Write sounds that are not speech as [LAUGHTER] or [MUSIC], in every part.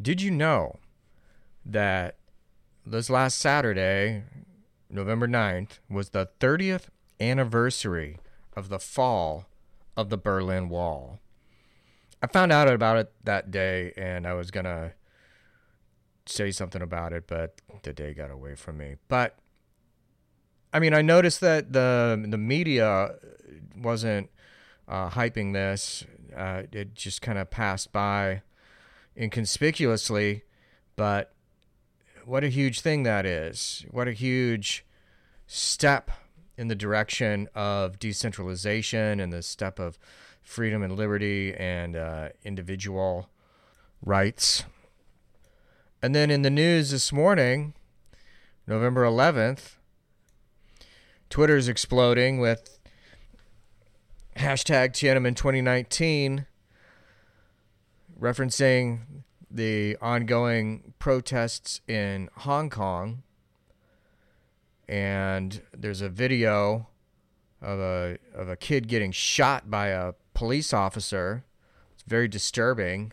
Did you know that this last Saturday, November 9th, was the 30th anniversary of the fall of the Berlin Wall? I found out about it that day and I was going to say something about it, but the day got away from me. But I mean, I noticed that the the media wasn't uh, hyping this. Uh, it just kind of passed by inconspicuously, but what a huge thing that is. What a huge step in the direction of decentralization and the step of freedom and liberty and uh, individual rights. And then in the news this morning, November 11th, Twitter's exploding with hashtag Tiananmen 2019 referencing the ongoing protests in Hong Kong. And there's a video of a of a kid getting shot by a police officer. It's very disturbing.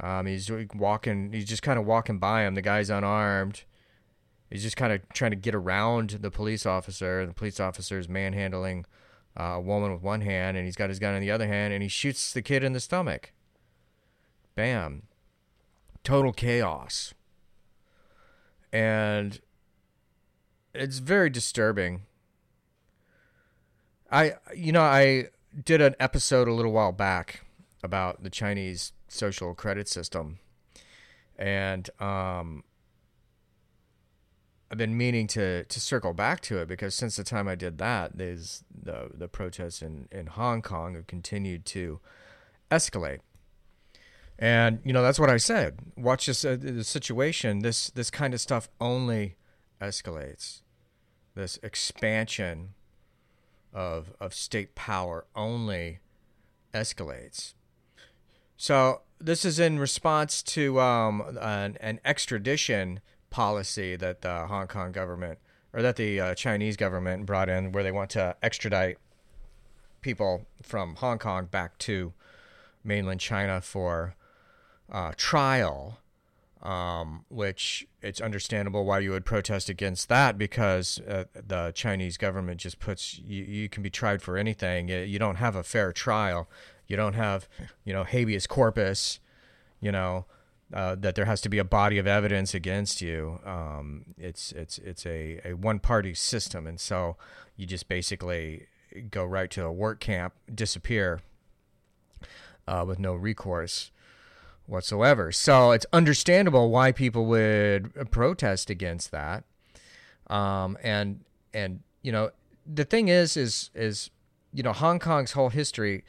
Um, he's walking. He's just kind of walking by him. The guy's unarmed. He's just kind of trying to get around the police officer. The police officer is manhandling uh, a woman with one hand, and he's got his gun in the other hand, and he shoots the kid in the stomach. Bam. Total chaos. And it's very disturbing. I, you know, I did an episode a little while back about the Chinese social credit system. And um, I've been meaning to to circle back to it because since the time I did that, there's the the protests in in Hong Kong have continued to escalate. And you know that's what I said. Watch this uh, the situation. This this kind of stuff only escalates. This expansion of of state power only escalates. So this is in response to um, an, an extradition policy that the Hong Kong government or that the uh, Chinese government brought in, where they want to extradite people from Hong Kong back to mainland China for uh, trial, um, which it's understandable why you would protest against that because uh, the Chinese government just puts you, you can be tried for anything. You, don't have a fair trial. You don't have, you know, habeas corpus, you know, uh, that there has to be a body of evidence against you. Um, it's it's it's a, a one party system, and so you just basically go right to a work camp, disappear uh, with no recourse whatsoever. So it's understandable why people would protest against that. Um, and and you know the thing is is is you know Hong Kong's whole history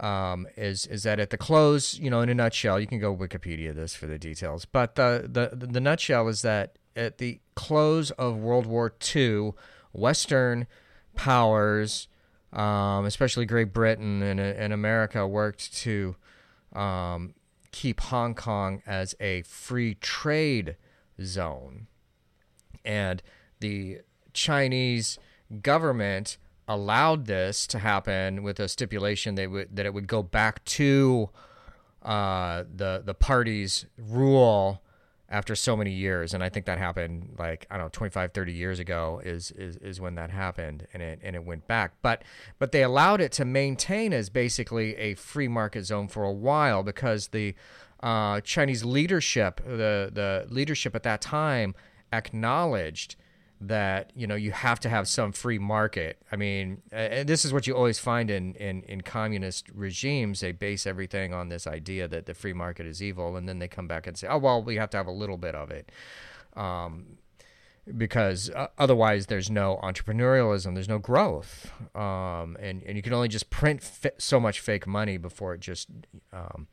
um, is is that at the close, you know, in a nutshell, you can go Wikipedia this for the details, but the the the nutshell is that at the close of World War II, Western powers, um, especially Great Britain and, and America, worked to um, keep Hong Kong as a free trade zone. And the Chinese government allowed this to happen with a stipulation that, would, that it would go back to uh, the the party's rule after so many years and i think that happened like i don't know 25 30 years ago is is, is when that happened and it and it went back. But but they allowed it to maintain as basically a free market zone for a while because the uh, Chinese leadership, the the leadership at that time, acknowledged that you know you have to have some free market. I mean, and this is what you always find in, in in communist regimes. They base everything on this idea that the free market is evil, and then they come back and say, "Oh well, we have to have a little bit of it." Um, because uh, otherwise there's no entrepreneurialism, there's no growth, um, and and you can only just print fi- so much fake money before it just um,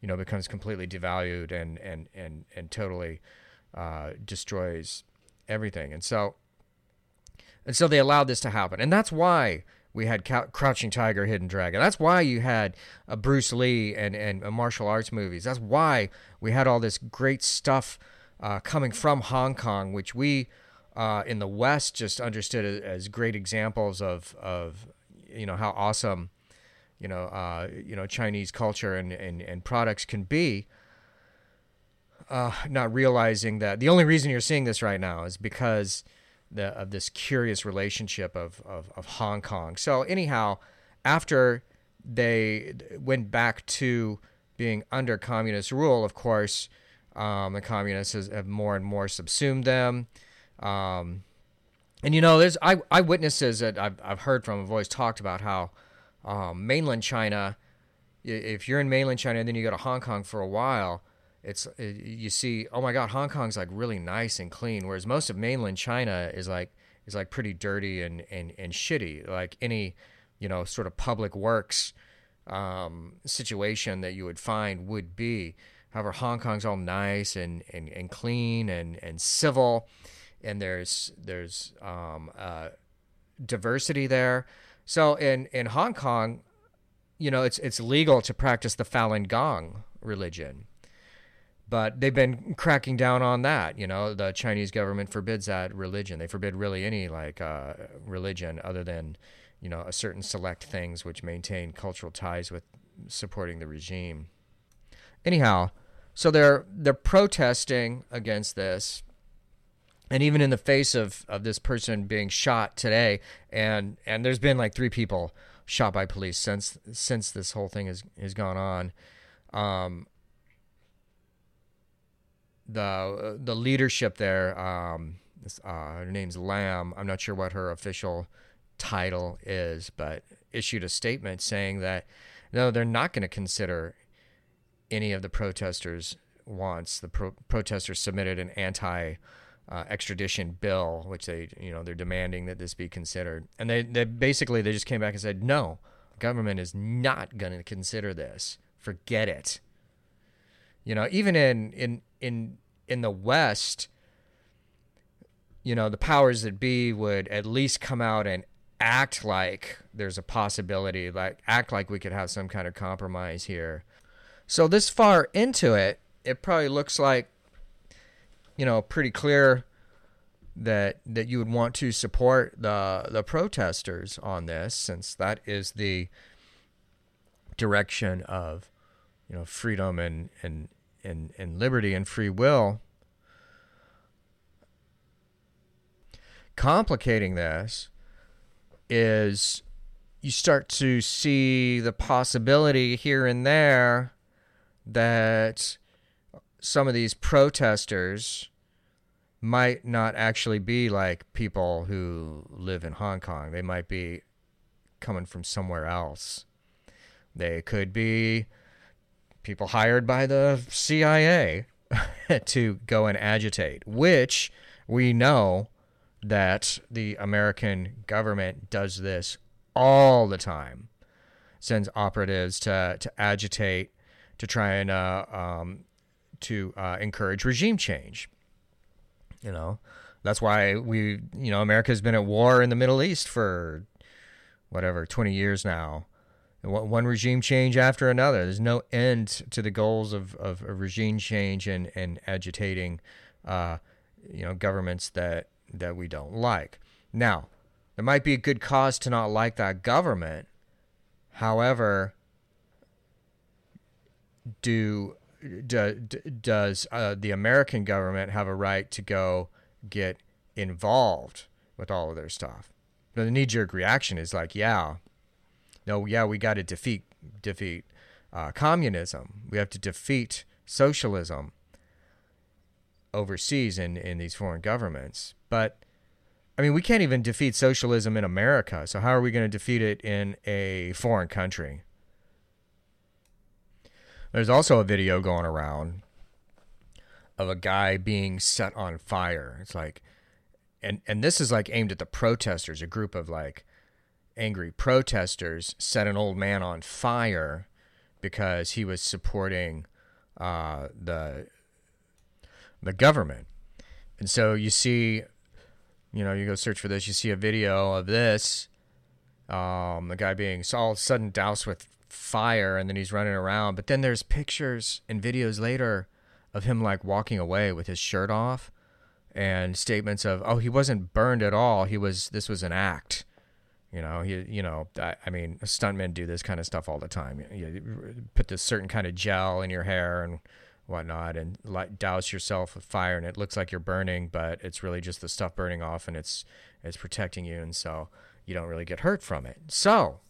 you know, becomes completely devalued and and and and totally uh, destroys everything. And so, and so they allowed this to happen, and that's why we had Crouching Tiger, Hidden Dragon. That's why you had uh, Bruce Lee and and uh, martial arts movies. That's why we had all this great stuff uh, coming from Hong Kong, which we uh, in the West just understood as great examples of of you know how awesome you know, uh, you know, Chinese culture and, and, and products can be. Uh, not realizing that the only reason you're seeing this right now is because the, of this curious relationship of, of, of Hong Kong. So, anyhow, after they went back to being under communist rule, of course, um, the communists have more and more subsumed them. Um, and you know, there's eye, eyewitnesses that I've, I've heard from have always talked about how um, mainland China, if you're in mainland China and then you go to Hong Kong for a while, it's you see, oh my God, Hong Kong's like really nice and clean, whereas most of mainland China is like is like pretty dirty and and, and shitty, like any you know sort of public works um, situation that you would find would be. However, Hong Kong's all nice and, and, and clean and, and civil, and there's there's um, uh, diversity there. So in, in Hong Kong, you know, it's it's legal to practice the Falun Gong religion, but they've been cracking down on that. You know, the Chinese government forbids that religion. They forbid really any like uh, religion other than you know a certain select things which maintain cultural ties with supporting the regime. Anyhow, so they're they're protesting against this and even in the face of, of this person being shot today and and there's been like three people shot by police since since this whole thing has has gone on um, the the leadership there um, uh, her name's Lam. I'm not sure what her official title is but issued a statement saying that no they're not going to consider any of the protesters wants the pro- protesters submitted an anti uh, extradition bill, which they, you know, they're demanding that this be considered. And they, they basically they just came back and said, no, government is not going to consider this. Forget it. You know, even in in in in the West, you know, the powers that be would at least come out and act like there's a possibility, like act like we could have some kind of compromise here. So this far into it, it probably looks like you know, pretty clear that that you would want to support the the protesters on this, since that is the direction of you know freedom and and and, and liberty and free will. Complicating this is you start to see the possibility here and there that some of these protesters might not actually be like people who live in Hong Kong. They might be coming from somewhere else. They could be people hired by the CIA [LAUGHS] to go and agitate, which we know that the American government does this all the time. Sends operatives to, to agitate, to try and uh, um, to uh, encourage regime change. You know, that's why we, you know, America's been at war in the Middle East for whatever, 20 years now. One regime change after another. There's no end to the goals of, of, regime change and, and agitating, uh, you know, governments that, that we don't like. Now, there might be a good cause to not like that government. However, do do, does uh, the American government have a right to go get involved with all of their stuff? The knee jerk reaction is like, yeah, no, yeah, we got to defeat defeat uh, communism. We have to defeat socialism overseas in, in these foreign governments. But I mean, we can't even defeat socialism in America. So how are we going to defeat it in a foreign country? There's also a video going around of a guy being set on fire. It's like, and and this is like aimed at the protesters. A group of like angry protesters set an old man on fire because he was supporting uh, the the government. And so you see, you know, you go search for this. You see a video of this, um, the guy being all of a sudden doused with fire and then he's running around. But then there's pictures and videos later of him like walking away with his shirt off and statements of, oh, he wasn't burned at all. He was, this was an act. You know, he, you know, I, I mean, stuntmen do this kind of stuff all the time. You, you put this certain kind of gel in your hair and whatnot, and light, douse yourself with fire, and it looks like you're burning, but it's really just the stuff burning off, and it's it's protecting you, and so you don't really get hurt from it. So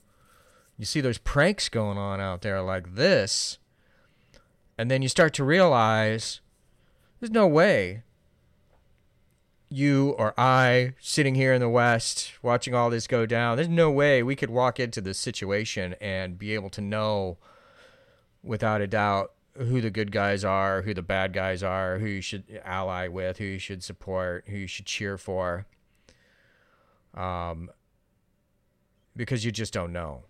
you see those pranks going on out there like this, and then you start to realize there's no way you or I sitting here in the West watching all this go down, there's no way we could walk into this situation and be able to know without a doubt who the good guys are, who the bad guys are, who you should ally with, who you should support, who you should cheer for. Um, because you just don't know.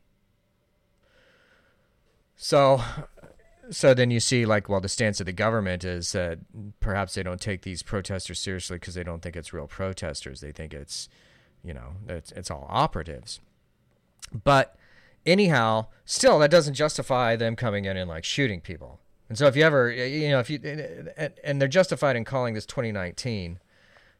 So so then you see like well the stance of the government is that perhaps they don't take these protesters seriously because they don't think it's real protesters. They think it's you know it's, it's all operatives. But anyhow still that doesn't justify them coming in and like shooting people. And so if you ever you know if you and they're justified in calling this 2019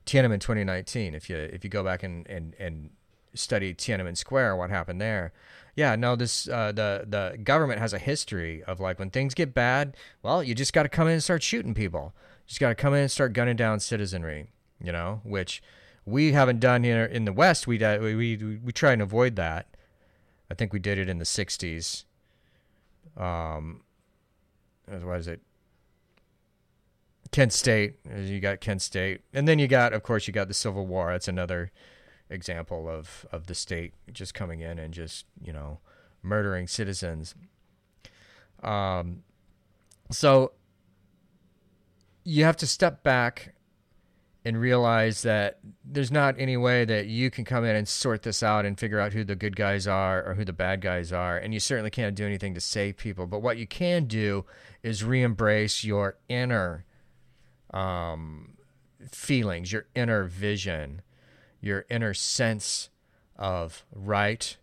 Tiananmen 2019 if you if you go back and and and study Tiananmen Square what happened there yeah, no, this uh, the the government has a history of like when things get bad, well, you just got to come in and start shooting people. You just got to come in and start gunning down citizenry. You know, which we haven't done here in the West. We we we we try and avoid that. I think we did it in the '60s. Um, what is it? Kent State. You got Kent State, and then you got, of course, you got the Civil War. That's another example of of the state just coming in and just you know murdering citizens. Um, so you have to step back and realize that there's not any way that you can come in and sort this out and figure out who the good guys are or who the bad guys are. And you certainly can't do anything to save people. But what you can do is re embrace your inner um, feelings, your inner vision, your inner sense of right,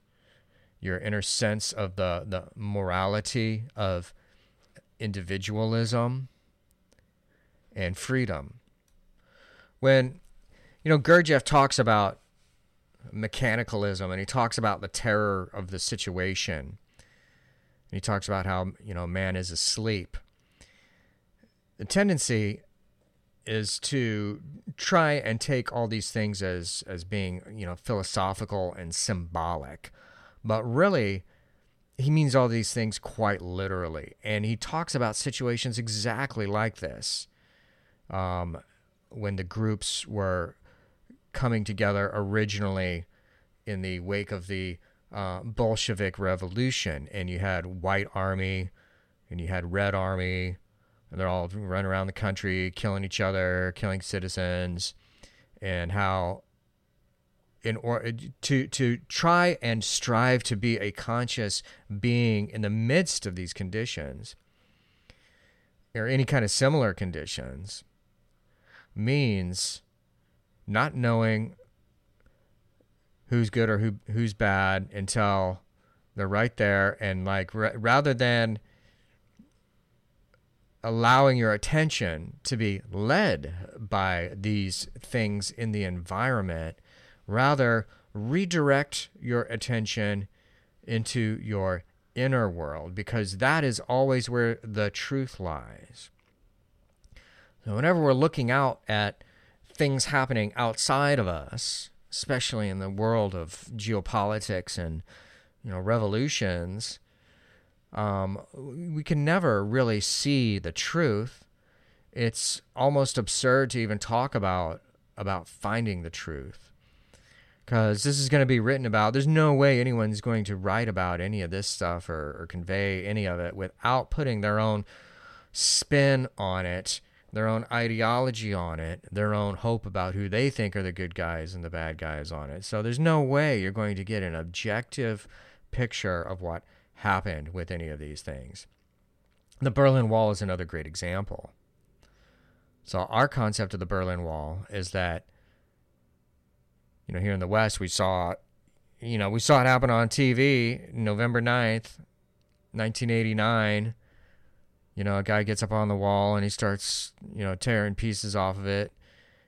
your inner sense of the, the morality of individualism and freedom. When, you know, Gurdjieff talks about mechanicalism and he talks about the terror of the situation, and he talks about how, you know, man is asleep. The tendency is to try and take all these things as as being you know philosophical and symbolic. But really he means all these things quite literally. And he talks about situations exactly like this um, when the groups were coming together originally in the wake of the uh, Bolshevik Revolution, and you had White Army, and you had Red Army, and they're all running around the country killing each other, killing citizens, and how in or to to try and strive to be a conscious being in the midst of these conditions or any kind of similar conditions means not knowing who's good or who who's bad until they're right there and like rather than allowing your attention to be led by these things in the environment. Rather, redirect your attention into your inner world because that is always where the truth lies. So, whenever we're looking out at things happening outside of us, especially in the world of geopolitics and you know revolutions, um, we can never really see the truth. It's almost absurd to even talk about about finding the truth because this is going to be written about. There's no way anyone's going to write about any of this stuff or, or convey any of it without putting their own spin on it, their own ideology on it, their own hope about who they think are the good guys and the bad guys on it. So there's no way you're going to get an objective picture of what happened with any of these things. The Berlin Wall is another great example. So, our concept of the Berlin Wall is that, you know, here in the West, we saw, you know, we saw it happen on TV November 9th, 1989. You know, a guy gets up on the wall and he starts, you know, tearing pieces off of it.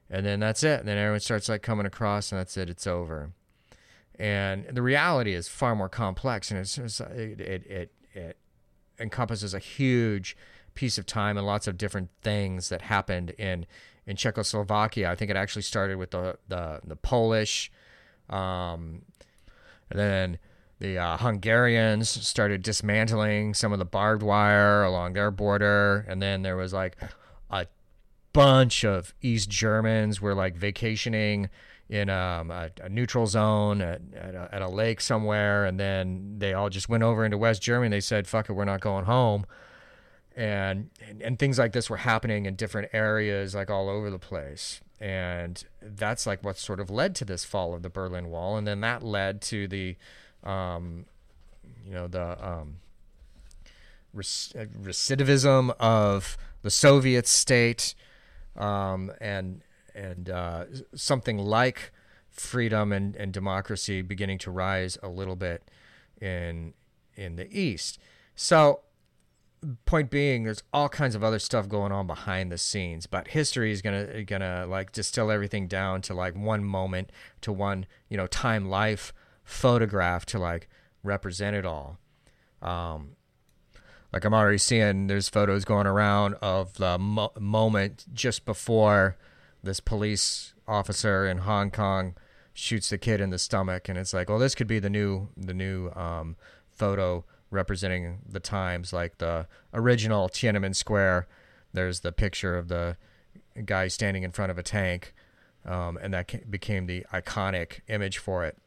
And then that's it. And then everyone starts like coming across and that's it. It's over and the reality is far more complex and it's, it's it, it, it, encompasses a huge piece of time and lots of different things that happened in in Czechoslovakia. I think it actually started with the the, the Polish, um, and then the uh, Hungarians started dismantling some of the barbed wire along their border, and then there was like a bunch of East Germans were like vacationing in um, a, a, neutral zone at, at a, at, a, lake somewhere, and then they all just went over into West Germany. They said, "Fuck it, we're not going home," and, and and things like this were happening in different areas, like all over the place. And that's like what sort of led to this fall of the Berlin Wall, and then that led to the, um, you know, the um, recidivism of the Soviet state, um, and and uh, something like freedom and, and democracy beginning to rise a little bit in in the East. So, point being, there's all kinds of other stuff going on behind the scenes, but history is gonna gonna like distill everything down to like one moment, to one you know time life photograph to like represent it all. Um, like I'm already seeing there's photos going around of the mo- moment just before this police officer in Hong Kong shoots the kid in the stomach, and it's like, well, this could be the new the new um, photo representing the times, like the original Tiananmen Square. There's the picture of the guy standing in front of a tank, um, and that became the iconic image for it.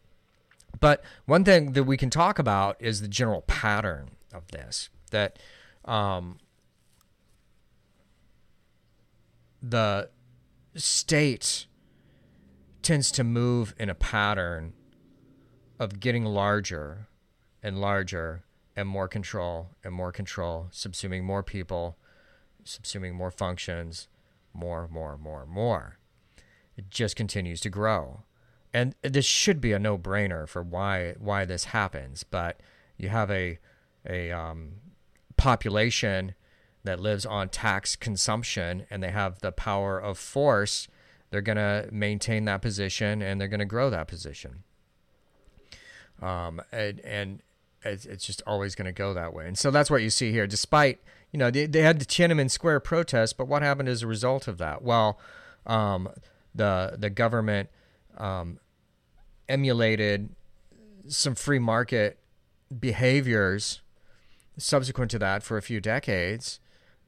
But one thing that we can talk about is the general pattern of this. That um, the state tends to move in a pattern of getting larger and larger and more control and more control, subsuming more people, subsuming more functions, more, more, more, more. It just continues to grow. And this should be a no-brainer for why why this happens, but you have a a um, population that lives on tax consumption and they have the power of force, they're going to maintain that position and they're going to grow that position. Um, and, and it's just always going to go that way. And so that's what you see here. Despite, you know, they, they had the Tiananmen Square protest, but what happened as a result of that? Well, um, the the government um, emulated some free market behaviors subsequent to that for a few decades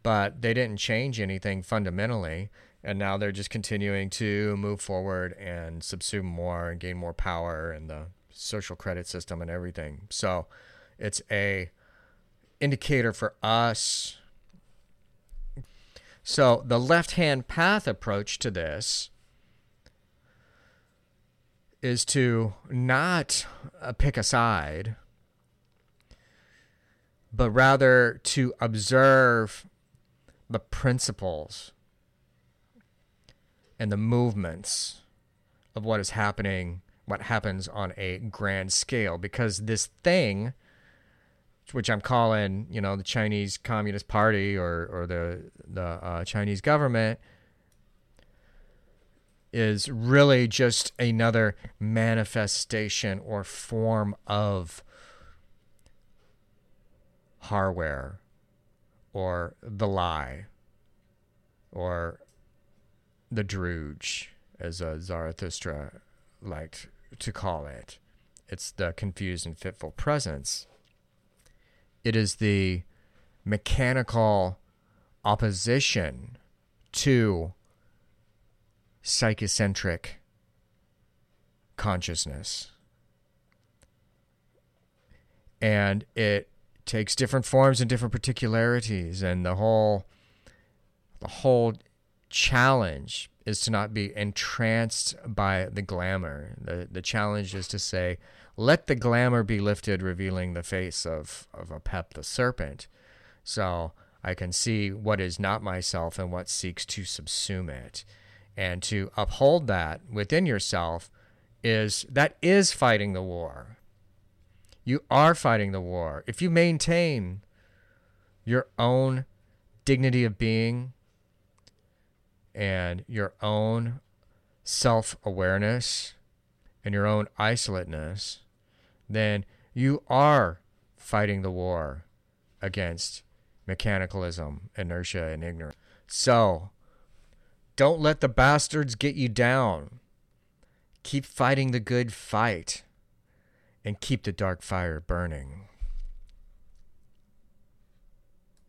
but they didn't change anything fundamentally. And now they're just continuing to move forward and subsume more and gain more power and the social credit system and everything. So it's a indicator for us. So the left-hand path approach to this is to not uh, pick a side, but rather to observe the principles and the movements of what is happening, what happens on a grand scale, because this thing, which I'm calling, you know, the Chinese Communist Party or or the the uh, Chinese government, is really just another manifestation or form of hardware or the lie or the druj, as Zarathustra liked to call it. It's the confused and fitful presence. It is the mechanical opposition to psychecentric consciousness. And it takes different forms and different particularities and the whole the whole challenge is to not be entranced by the glamour. The the challenge is to say let the glamour be lifted revealing the face of of Apep the serpent. So i can see what is not myself and what seeks to subsume it. And to uphold that within yourself is that is fighting the war you are fighting the war. If you maintain your own dignity of being and your own self awareness and your own isolateness, then you are fighting the war against mechanicalism, inertia, and ignorance. So, don't let the bastards get you down. Keep fighting the good fight and keep the dark fire burning.